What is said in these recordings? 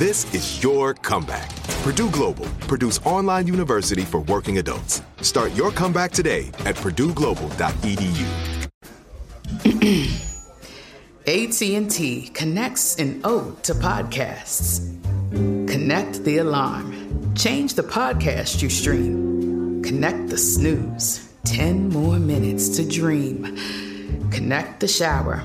This is your comeback. Purdue Global, Purdue's online university for working adults. Start your comeback today at purdueglobal.edu. AT&T connects an ode to podcasts. Connect the alarm. Change the podcast you stream. Connect the snooze. 10 more minutes to dream. Connect the shower.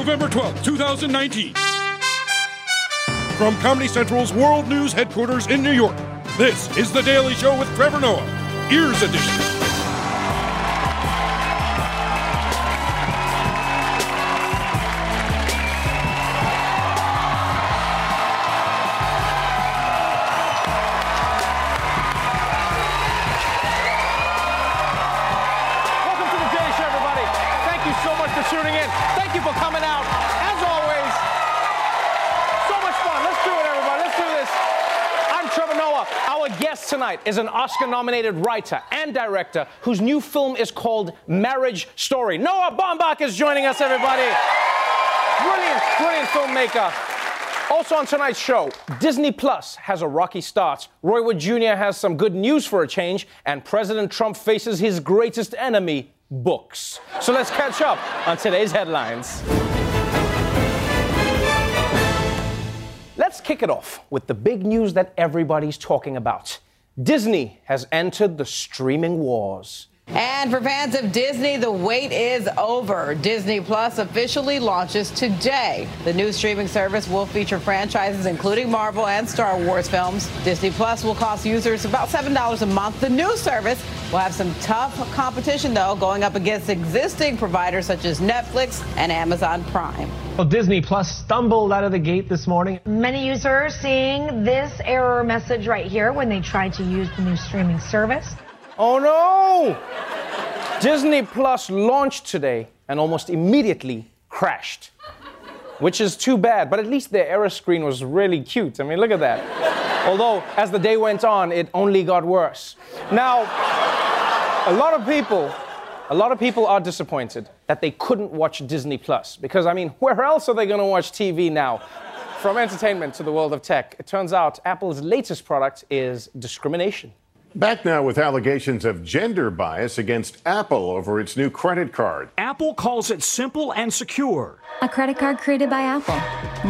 November 12, 2019. From Comedy Central's World News headquarters in New York, this is The Daily Show with Trevor Noah, Ears Edition. For tuning in. Thank you for coming out. As always, so much fun. Let's do it, everybody. Let's do this. I'm Trevor Noah. Our guest tonight is an Oscar nominated writer and director whose new film is called Marriage Story. Noah Baumbach is joining us, everybody. Brilliant, brilliant filmmaker. Also on tonight's show, Disney Plus has a rocky start. Roy Wood Jr. has some good news for a change, and President Trump faces his greatest enemy, books. So let's catch up on today's headlines. Let's kick it off with the big news that everybody's talking about. Disney has entered the streaming wars. And for fans of Disney, the wait is over. Disney Plus officially launches today. The new streaming service will feature franchises including Marvel and Star Wars films. Disney Plus will cost users about $7 a month. The new service will have some tough competition, though, going up against existing providers such as Netflix and Amazon Prime. Well, Disney Plus stumbled out of the gate this morning. Many users seeing this error message right here when they tried to use the new streaming service. Oh no! Disney Plus launched today and almost immediately crashed. Which is too bad, but at least the error screen was really cute. I mean, look at that. Although, as the day went on, it only got worse. Now, a lot of people, a lot of people are disappointed that they couldn't watch Disney Plus because, I mean, where else are they to watch TV now? From entertainment to the world of tech, it turns out Apple's latest product is discrimination. Back now with allegations of gender bias against Apple over its new credit card. Apple calls it simple and secure. A credit card created by Apple,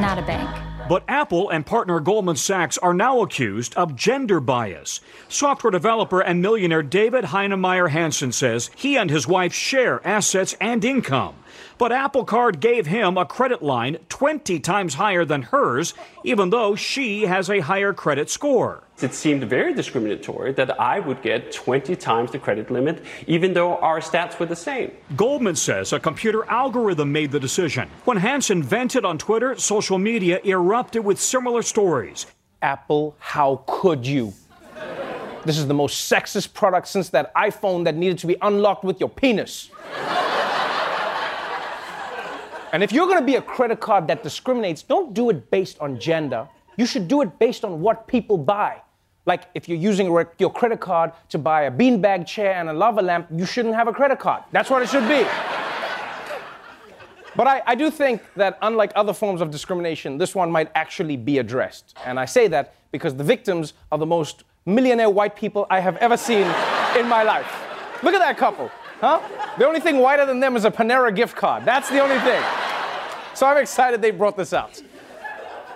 not a bank. But Apple and partner Goldman Sachs are now accused of gender bias. Software developer and millionaire David Heinemeier Hansson says he and his wife share assets and income. But Apple Card gave him a credit line 20 times higher than hers, even though she has a higher credit score. It seemed very discriminatory that I would get 20 times the credit limit, even though our stats were the same. Goldman says a computer algorithm made the decision. When Hansson vented on Twitter, social media erupted with similar stories. Apple, how could you? This is the most sexist product since that iPhone that needed to be unlocked with your penis. and if you're going to be a credit card that discriminates, don't do it based on gender. You should do it based on what people buy. Like if you're using your credit card to buy a beanbag chair and a lava lamp, you shouldn't have a credit card. That's what it should be. But I, I do think that unlike other forms of discrimination, this one might actually be addressed. And I say that because the victims are the most millionaire white people I have ever seen in my life. Look at that couple, huh? The only thing whiter than them is a Panera gift card. That's the only thing. So I'm excited they brought this out.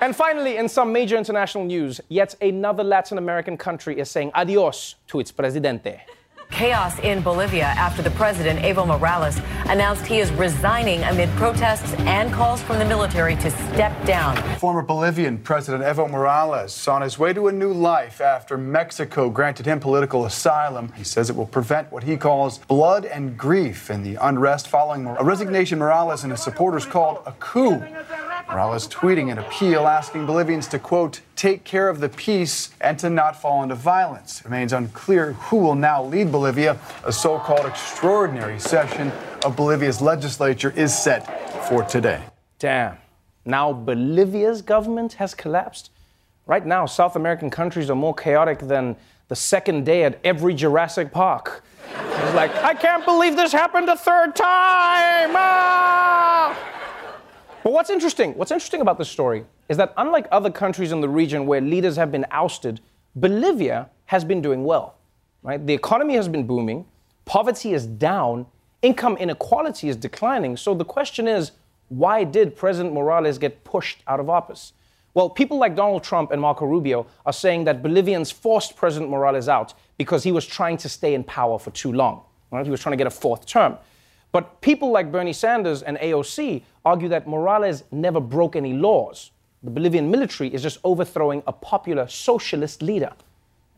And finally, in some major international news, yet another Latin American country is saying adios to its presidente. Chaos in Bolivia after the president, Evo Morales, announced he is resigning amid protests and calls from the military to step down. Former Bolivian President Evo Morales on his way to a new life after Mexico granted him political asylum. He says it will prevent what he calls blood and grief in the unrest following a resignation Morales and his supporters called a coup. Morales tweeting an appeal asking Bolivians to, quote, take care of the peace and to not fall into violence. It remains unclear who will now lead Bolivia. A so called extraordinary session of Bolivia's legislature is set for today. Damn. Now Bolivia's government has collapsed? Right now, South American countries are more chaotic than the second day at every Jurassic Park. It's like, I can't believe this happened a third time! Ah! But what's interesting, what's interesting about this story is that unlike other countries in the region where leaders have been ousted, Bolivia has been doing well. Right? The economy has been booming, poverty is down, income inequality is declining. So the question is, why did President Morales get pushed out of office? Well, people like Donald Trump and Marco Rubio are saying that Bolivians forced President Morales out because he was trying to stay in power for too long. Right? He was trying to get a fourth term. But people like Bernie Sanders and AOC argue that Morales never broke any laws. The Bolivian military is just overthrowing a popular socialist leader.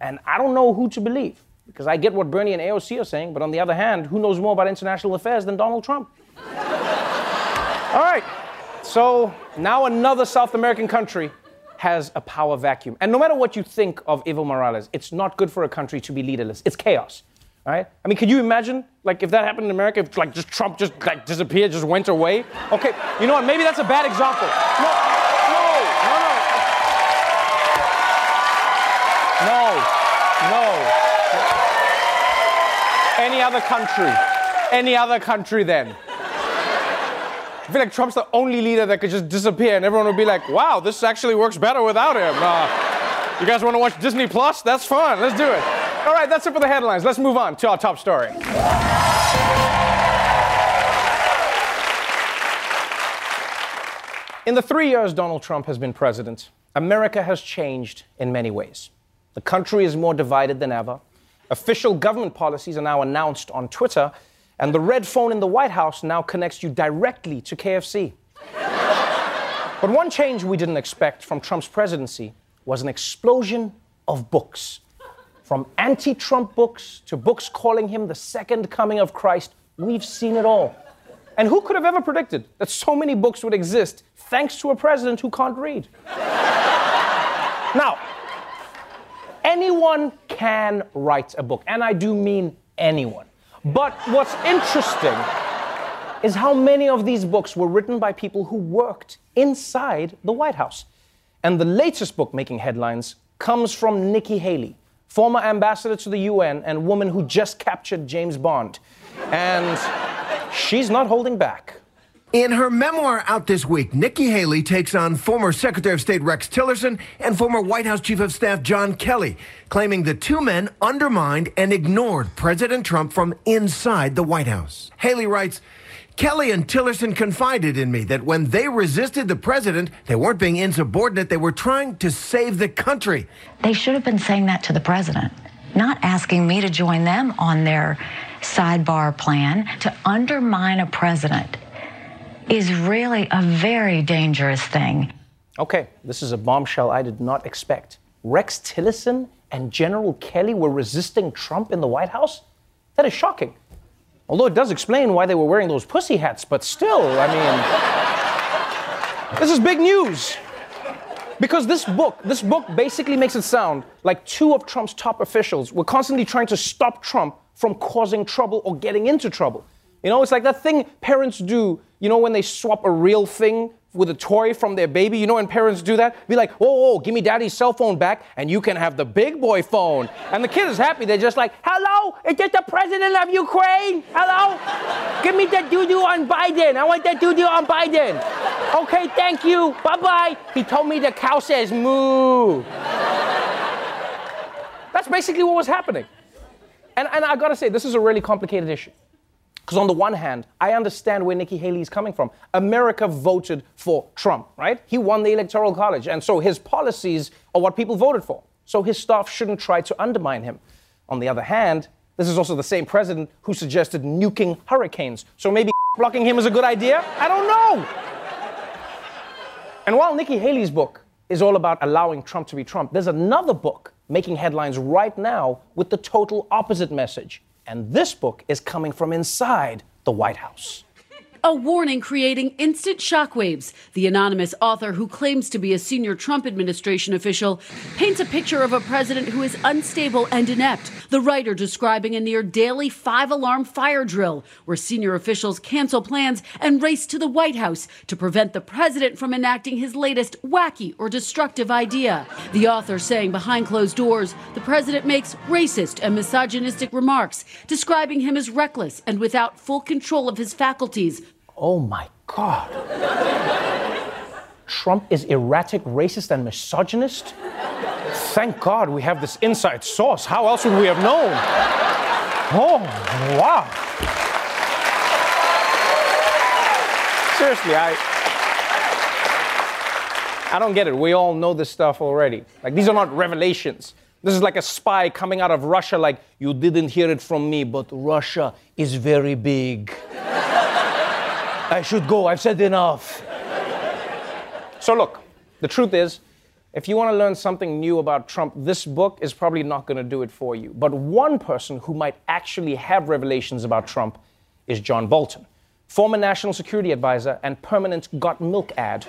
And I don't know who to believe, because I get what Bernie and AOC are saying, but on the other hand, who knows more about international affairs than Donald Trump? All right, so now another South American country has a power vacuum. And no matter what you think of Evo Morales, it's not good for a country to be leaderless. It's chaos. Right? I mean, could you imagine, like, if that happened in America, if, like, just Trump just, like, disappeared, just went away? Okay, you know what? Maybe that's a bad example. No, Any other country. Any other country then. I feel like Trump's the only leader that could just disappear and everyone would be like, wow, this actually works better without him. Uh, you guys want to watch Disney Plus? That's fun. Let's do it. All right, that's it for the headlines. Let's move on to our top story. In the three years Donald Trump has been president, America has changed in many ways. The country is more divided than ever. Official government policies are now announced on Twitter, and the red phone in the White House now connects you directly to KFC. but one change we didn't expect from Trump's presidency was an explosion of books. From anti Trump books to books calling him the second coming of Christ, we've seen it all. And who could have ever predicted that so many books would exist thanks to a president who can't read? now, anyone can write a book, and I do mean anyone. But what's interesting is how many of these books were written by people who worked inside the White House. And the latest book making headlines comes from Nikki Haley, former ambassador to the UN and woman who just captured James Bond. And she's not holding back. In her memoir out this week, Nikki Haley takes on former Secretary of State Rex Tillerson and former White House Chief of Staff John Kelly, claiming the two men undermined and ignored President Trump from inside the White House. Haley writes, Kelly and Tillerson confided in me that when they resisted the president, they weren't being insubordinate, they were trying to save the country. They should have been saying that to the president, not asking me to join them on their sidebar plan to undermine a president is really a very dangerous thing. Okay, this is a bombshell I did not expect. Rex Tillerson and General Kelly were resisting Trump in the White House? That is shocking. Although it does explain why they were wearing those pussy hats, but still, I mean, this is big news. Because this book, this book basically makes it sound like two of Trump's top officials were constantly trying to stop Trump from causing trouble or getting into trouble. You know, it's like that thing parents do, you know, when they swap a real thing with a toy from their baby. You know, when parents do that, be like, whoa, whoa, give me daddy's cell phone back and you can have the big boy phone. And the kid is happy. They're just like, hello, is this the president of Ukraine? Hello? Give me that doo doo on Biden. I want that doo doo on Biden. Okay, thank you. Bye bye. He told me the cow says moo. That's basically what was happening. And, and I gotta say, this is a really complicated issue. Because on the one hand, I understand where Nikki Haley is coming from. America voted for Trump, right? He won the Electoral College, and so his policies are what people voted for. So his staff shouldn't try to undermine him. On the other hand, this is also the same president who suggested nuking hurricanes. So maybe blocking him is a good idea? I don't know. And while Nikki Haley's book is all about allowing Trump to be Trump, there's another book making headlines right now with the total opposite message. And this book is coming from inside the White House. A warning creating instant shockwaves. The anonymous author, who claims to be a senior Trump administration official, paints a picture of a president who is unstable and inept. The writer describing a near daily five alarm fire drill where senior officials cancel plans and race to the White House to prevent the president from enacting his latest wacky or destructive idea. The author saying behind closed doors, the president makes racist and misogynistic remarks, describing him as reckless and without full control of his faculties Oh my God. Trump is erratic, racist, and misogynist? Thank God we have this inside source. How else would we have known? Oh, wow. Seriously, I. I don't get it. We all know this stuff already. Like, these are not revelations. This is like a spy coming out of Russia, like, you didn't hear it from me, but Russia is very big. I should go. I've said enough. So, look, the truth is, if you want to learn something new about Trump, this book is probably not going to do it for you. But one person who might actually have revelations about Trump is John Bolton, former national security advisor and permanent got milk ad.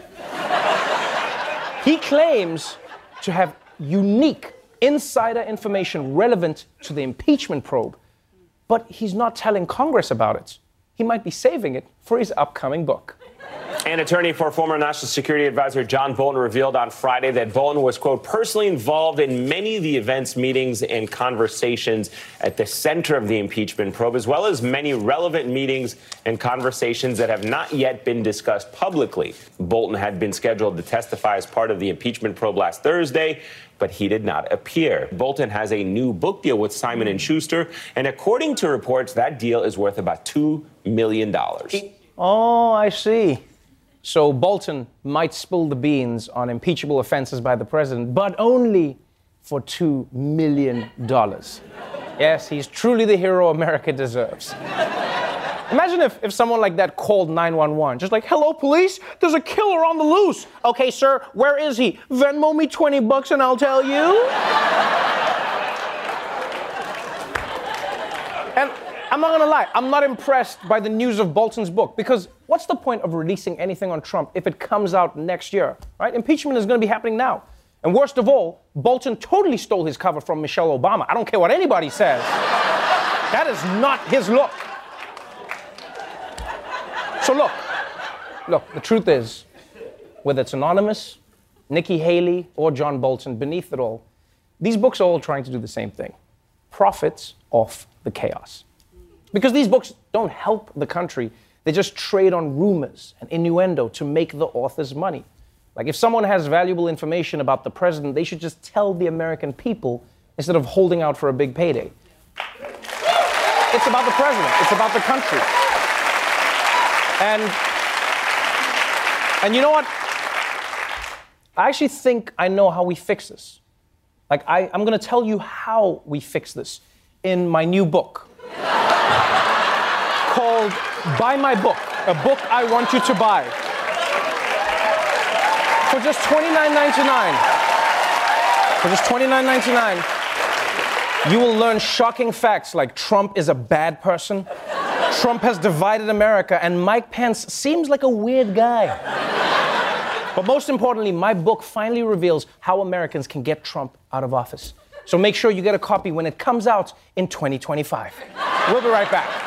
he claims to have unique insider information relevant to the impeachment probe, but he's not telling Congress about it he might be saving it for his upcoming book. An attorney for former National Security Advisor John Bolton revealed on Friday that Bolton was, quote, personally involved in many of the events, meetings, and conversations at the center of the impeachment probe, as well as many relevant meetings and conversations that have not yet been discussed publicly. Bolton had been scheduled to testify as part of the impeachment probe last Thursday but he did not appear. Bolton has a new book deal with Simon and Schuster, and according to reports, that deal is worth about two million dollars. Oh, I see. So Bolton might spill the beans on impeachable offenses by the president, but only for $2 million. yes, he's truly the hero America deserves. Imagine if, if someone like that called 911, just like, hello, police, there's a killer on the loose. Okay, sir, where is he? Venmo me 20 bucks and I'll tell you. and I'm not gonna lie, I'm not impressed by the news of Bolton's book because what's the point of releasing anything on Trump if it comes out next year, right? Impeachment is gonna be happening now. And worst of all, Bolton totally stole his cover from Michelle Obama. I don't care what anybody says. that is not his look. So look, look, the truth is, whether it's anonymous, Nikki Haley, or John Bolton, beneath it all, these books are all trying to do the same thing profits off the chaos. Because these books don't help the country, they just trade on rumors and innuendo to make the authors money. Like, if someone has valuable information about the president, they should just tell the American people instead of holding out for a big payday. It's about the president, it's about the country. And and you know what? I actually think I know how we fix this. Like I, I'm gonna tell you how we fix this in my new book called Buy My Book, a book I want you to buy. For just $29.99. For just $29.99, you will learn shocking facts like Trump is a bad person. Trump has divided America, and Mike Pence seems like a weird guy. but most importantly, my book finally reveals how Americans can get Trump out of office. So make sure you get a copy when it comes out in 2025. We'll be right back.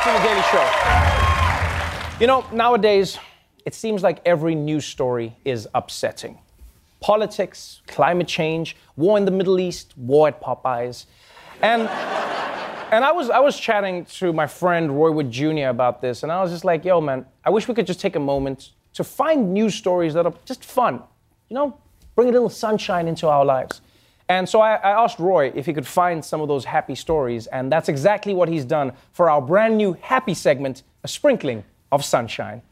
Back to the Daily Show. You know, nowadays, it seems like every news story is upsetting. Politics, climate change, war in the Middle East, war at Popeyes. And, and I, was, I was chatting to my friend Roy Wood Jr. about this, and I was just like, yo, man, I wish we could just take a moment to find news stories that are just fun. You know, bring a little sunshine into our lives. And so I, I, asked Roy if he could find some of those happy stories, and that's exactly what he's done for our brand new happy segment, A Sprinkling of Sunshine.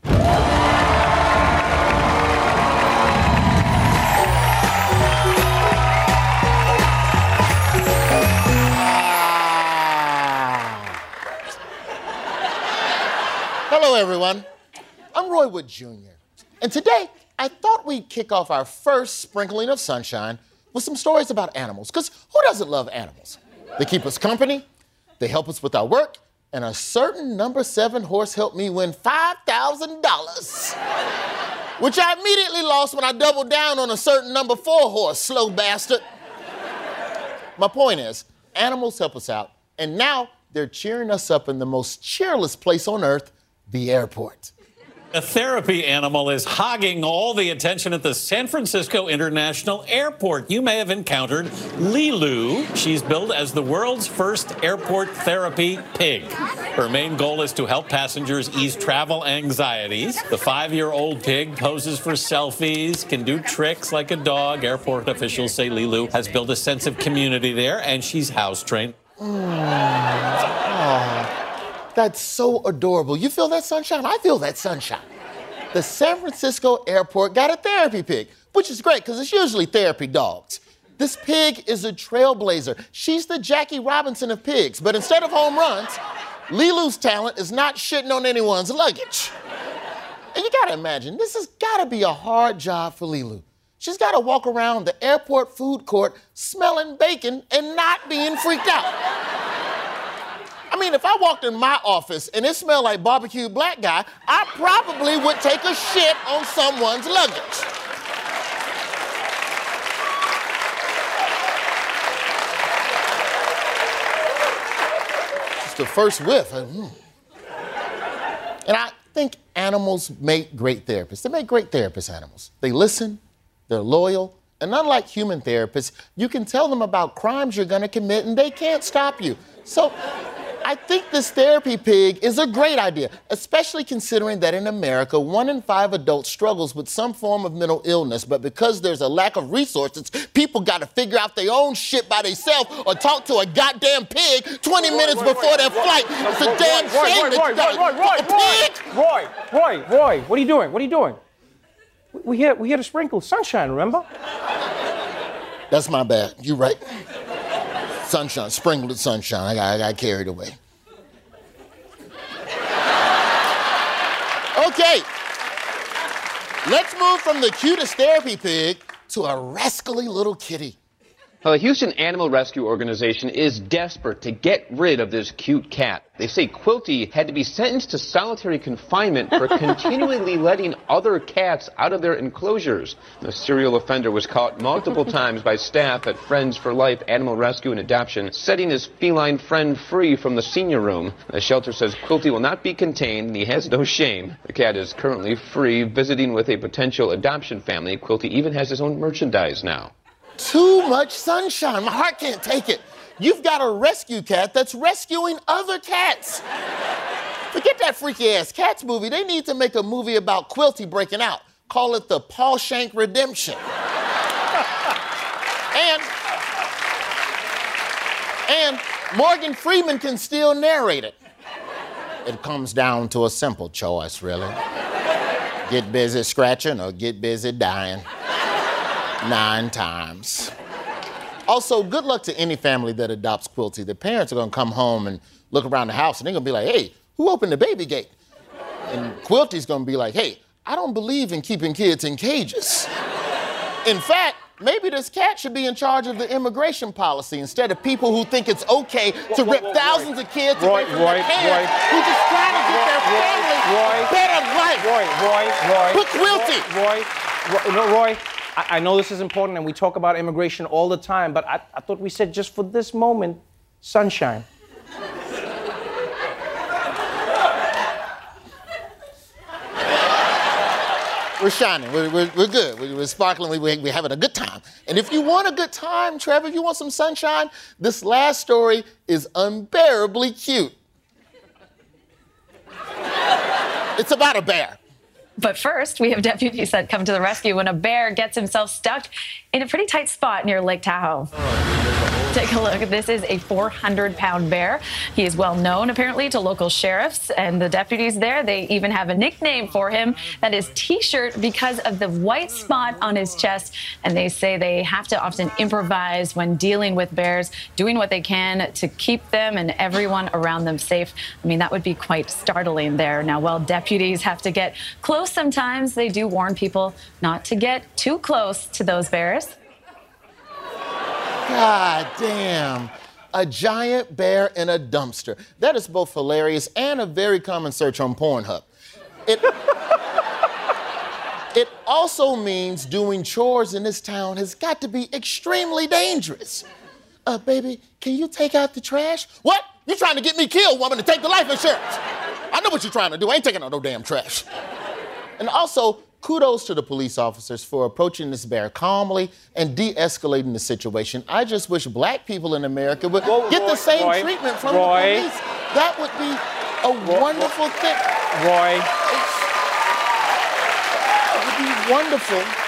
Hello, everyone. I'm Roy Wood Jr., and today I thought we'd kick off our first sprinkling of sunshine with some stories about animals, because who doesn't love animals? They keep us company, they help us with our work, and a certain number seven horse helped me win $5,000, which I immediately lost when I doubled down on a certain number four horse, slow bastard. My point is, animals help us out, and now they're cheering us up in the most cheerless place on earth, the airport. A therapy animal is hogging all the attention at the San Francisco International Airport. You may have encountered LiLou. She's billed as the world's first airport therapy pig. Her main goal is to help passengers ease travel anxieties. The five year old pig poses for selfies, can do tricks like a dog. Airport officials say LiLou has built a sense of community there, and she's house trained. Oh. That's so adorable. You feel that sunshine? I feel that sunshine. The San Francisco airport got a therapy pig, which is great because it's usually therapy dogs. This pig is a trailblazer. She's the Jackie Robinson of pigs, but instead of home runs, LiLou's talent is not shitting on anyone's luggage. And you gotta imagine, this has gotta be a hard job for LiLou. She's gotta walk around the airport food court smelling bacon and not being freaked out. I mean, if I walked in my office and it smelled like barbecue black guy, I probably would take a shit on someone's luggage. It's the first whiff. Mm. And I think animals make great therapists. They make great therapists, animals. They listen, they're loyal, and unlike human therapists, you can tell them about crimes you're gonna commit and they can't stop you. So I think this therapy pig is a great idea, especially considering that in America, one in five adults struggles with some form of mental illness. But because there's a lack of resources, people got to figure out their own shit by themselves or talk to a goddamn pig 20 minutes before their flight. It's a damn shame. Roy, Roy, Roy, Roy, Roy, Roy, Roy, what are you doing? What are you doing? We here, we here to sprinkle sunshine, remember? That's my bad. You're right. Sunshine, sprinkled with sunshine. I got, I got carried away. Okay. Let's move from the cutest therapy pig to a rascally little kitty. Well, the Houston Animal Rescue Organization is desperate to get rid of this cute cat. They say Quilty had to be sentenced to solitary confinement for continually letting other cats out of their enclosures. The serial offender was caught multiple times by staff at Friends for Life Animal Rescue and Adoption, setting his feline friend free from the senior room. The shelter says Quilty will not be contained and he has no shame. The cat is currently free, visiting with a potential adoption family. Quilty even has his own merchandise now. Too much sunshine. My heart can't take it. You've got a rescue cat that's rescuing other cats. Forget that freaky ass cats movie. They need to make a movie about Quilty breaking out. Call it the Paul Shank Redemption. and and Morgan Freeman can still narrate it. It comes down to a simple choice, really. Get busy scratching or get busy dying nine times. Also, good luck to any family that adopts Quilty. The parents are gonna come home and look around the house and they're gonna be like, hey, who opened the baby gate? And Quilty's gonna be like, hey, I don't believe in keeping kids in cages. In fact, maybe this cat should be in charge of the immigration policy instead of people who think it's okay to Whoa, rip whoa, thousands Roy. of kids Roy, away from Roy, their parents Roy. who just trying to get their family Roy. better life. Roy, Roy, Roy. Put Quilty. Roy, Roy, no, Roy. I, I know this is important, and we talk about immigration all the time, but I, I thought we said just for this moment, sunshine. We're shining. We're, we're, we're good. We're, sparkling. We, we're having a good time. And if you want a good time, Trevor, if you want some sunshine, this last story is unbearably cute. It's about a bear. But first, we have deputies that come to the rescue when a bear gets himself stuck in a pretty tight spot near Lake Tahoe. Take a look. This is a 400 pound bear. He is well known, apparently, to local sheriffs and the deputies there. They even have a nickname for him that is T shirt because of the white spot on his chest. And they say they have to often improvise when dealing with bears, doing what they can to keep them and everyone around them safe. I mean, that would be quite startling there. Now, while deputies have to get close sometimes, they do warn people not to get too close to those bears. God damn. A giant bear in a dumpster. That is both hilarious and a very common search on Pornhub. It, it also means doing chores in this town has got to be extremely dangerous. Uh, baby, can you take out the trash? What? You trying to get me killed, woman, to take the life insurance? I know what you're trying to do. I ain't taking out no damn trash. And also, kudos to the police officers for approaching this bear calmly and de-escalating the situation. I just wish black people in America would Whoa, get Roy, the same Roy, treatment from Roy. the police. That would be a wonderful thing. Roy. It would be wonderful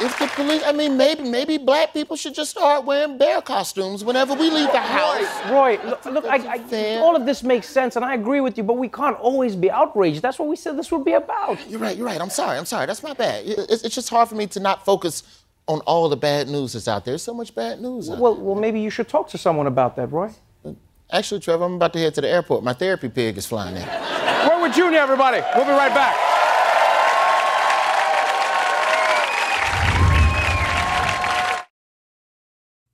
if the police. I mean, maybe maybe black people should just start wearing bear costumes whenever we leave the house. Roy, look, look I, I, all of this makes sense, and I agree with you, but we can't always be outraged. That's what we said this would be about. You're right. You're right. I'm sorry. I'm sorry. That's my bad. It's, it's just hard for me to not focus on all the bad news that's out there. There's so much bad news. out Well, well, maybe you should talk to someone about that, Roy. Actually, Trevor, I'm about to head to the airport. My therapy pig is flying in. Roy Wood Junior, everybody. We'll be right back.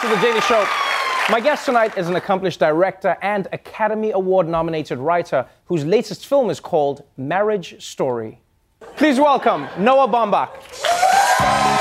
back to The Daily Show. My guest tonight is an accomplished director and Academy Award nominated writer whose latest film is called Marriage Story. Please welcome Noah Baumbach.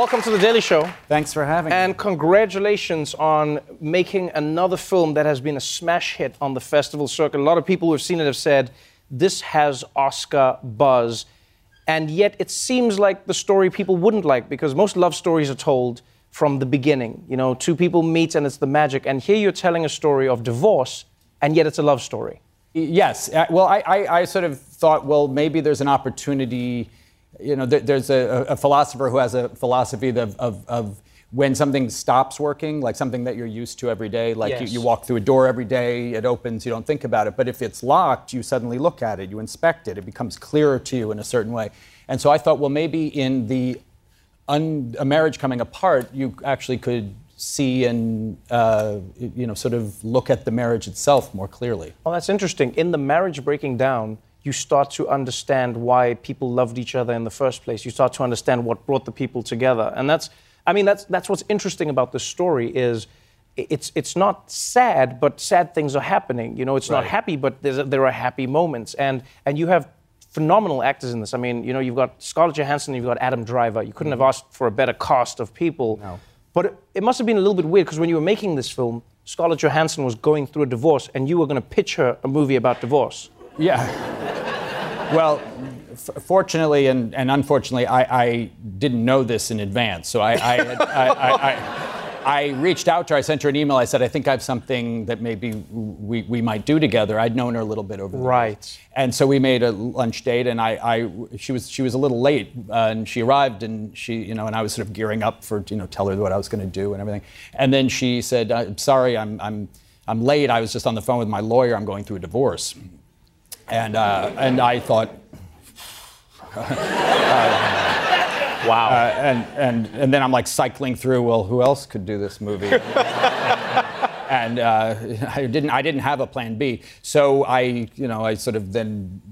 Welcome to the Daily Show. Thanks for having and me. And congratulations on making another film that has been a smash hit on the festival circuit. A lot of people who have seen it have said this has Oscar buzz. And yet it seems like the story people wouldn't like because most love stories are told from the beginning. You know, two people meet and it's the magic. And here you're telling a story of divorce, and yet it's a love story. Yes. Uh, well, I, I, I sort of thought, well, maybe there's an opportunity you know, there's a, a, philosopher who has a philosophy of, of, of, when something stops working, like something that you're used to every day, like yes. you, you, walk through a door every day, it opens, you don't think about it. But if it's locked, you suddenly look at it, you inspect it, it becomes clearer to you in a certain way. And so I thought, well, maybe in the un, a marriage coming apart, you actually could see and uh, you know sort of look at the marriage itself more clearly. Well, that's interesting. In the marriage breaking down you start to understand why people loved each other in the first place. You start to understand what brought the people together. And that's, I mean, that's, that's what's interesting about this story is it's, it's not sad, but sad things are happening. You know, it's right. not happy, but a, there are happy moments. And, and you have phenomenal actors in this. I mean, you know, you've got Scarlett Johansson, you've got Adam Driver. You couldn't mm-hmm. have asked for a better cast of people. No. But it, it must have been a little bit weird because when you were making this film, Scarlett Johansson was going through a divorce and you were going to pitch her a movie about divorce. Yeah. Well, f- fortunately and, and unfortunately, I, I, didn't know this in advance. So I, I, I, I, reached out to her. I sent her an email. I said, I think I have something that maybe we, we might do together. I'd known her a little bit over the Right. Years. And so we made a lunch date, and I, I she was she was a little late, uh, and she arrived, and she you know, and I was sort of gearing up for you know tell her what I was going to do and everything. And then she said, I'm sorry, I'm I'm I'm late. I was just on the phone with my lawyer. I'm going through a divorce. And, uh, and I thought, uh, wow. Uh, and, and, and then I'm like cycling through, well, who else could do this movie? and uh, I, didn't, I didn't have a plan B. So I, you know, I sort of then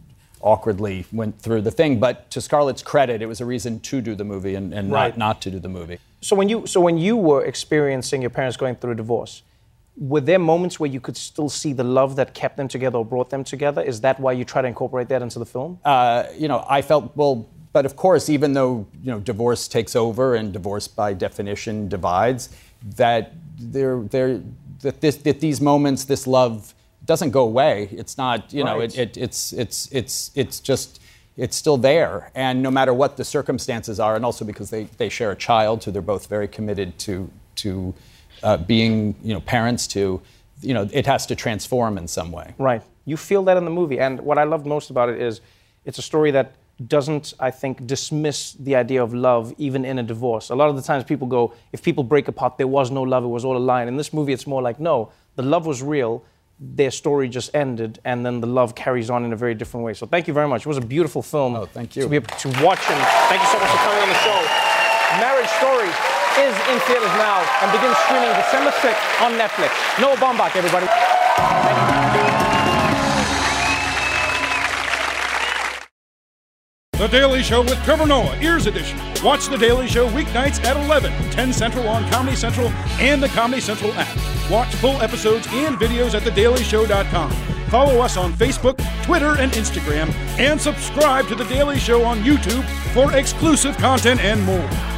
awkwardly went through the thing. But to Scarlett's credit, it was a reason to do the movie and, and right. not, not to do the movie. So when, you, so when you were experiencing your parents going through a divorce, were there moments where you could still see the love that kept them together or brought them together? Is that why you try to incorporate that into the film? Uh, you know, I felt, well, but of course, even though, you know, divorce takes over and divorce by definition divides, that there, there, that, this, that these moments, this love doesn't go away. It's not, you know, right. it, it, it's, it's, it's, it's just, it's still there. And no matter what the circumstances are, and also because they, they share a child so they're both very committed to, to uh, being you know parents to you know it has to transform in some way. Right. You feel that in the movie. And what i loved most about it is it's a story that doesn't i think dismiss the idea of love even in a divorce. A lot of the times people go if people break apart there was no love it was all a lie. In this movie it's more like no the love was real their story just ended and then the love carries on in a very different way. So thank you very much. It was a beautiful film oh thank you. to be able to watch and thank you so much for coming on the show. Marriage story is in theaters now and begins streaming December 6th on Netflix. Noah Baumbach, everybody. The Daily Show with Trevor Noah, Ears Edition. Watch The Daily Show weeknights at 11, 10 Central on Comedy Central and the Comedy Central app. Watch full episodes and videos at thedailyshow.com. Follow us on Facebook, Twitter, and Instagram, and subscribe to The Daily Show on YouTube for exclusive content and more.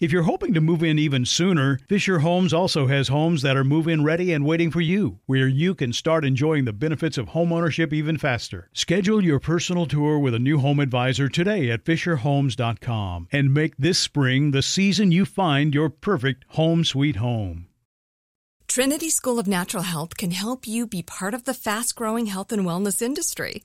If you're hoping to move in even sooner, Fisher Homes also has homes that are move in ready and waiting for you, where you can start enjoying the benefits of homeownership even faster. Schedule your personal tour with a new home advisor today at FisherHomes.com and make this spring the season you find your perfect home sweet home. Trinity School of Natural Health can help you be part of the fast growing health and wellness industry.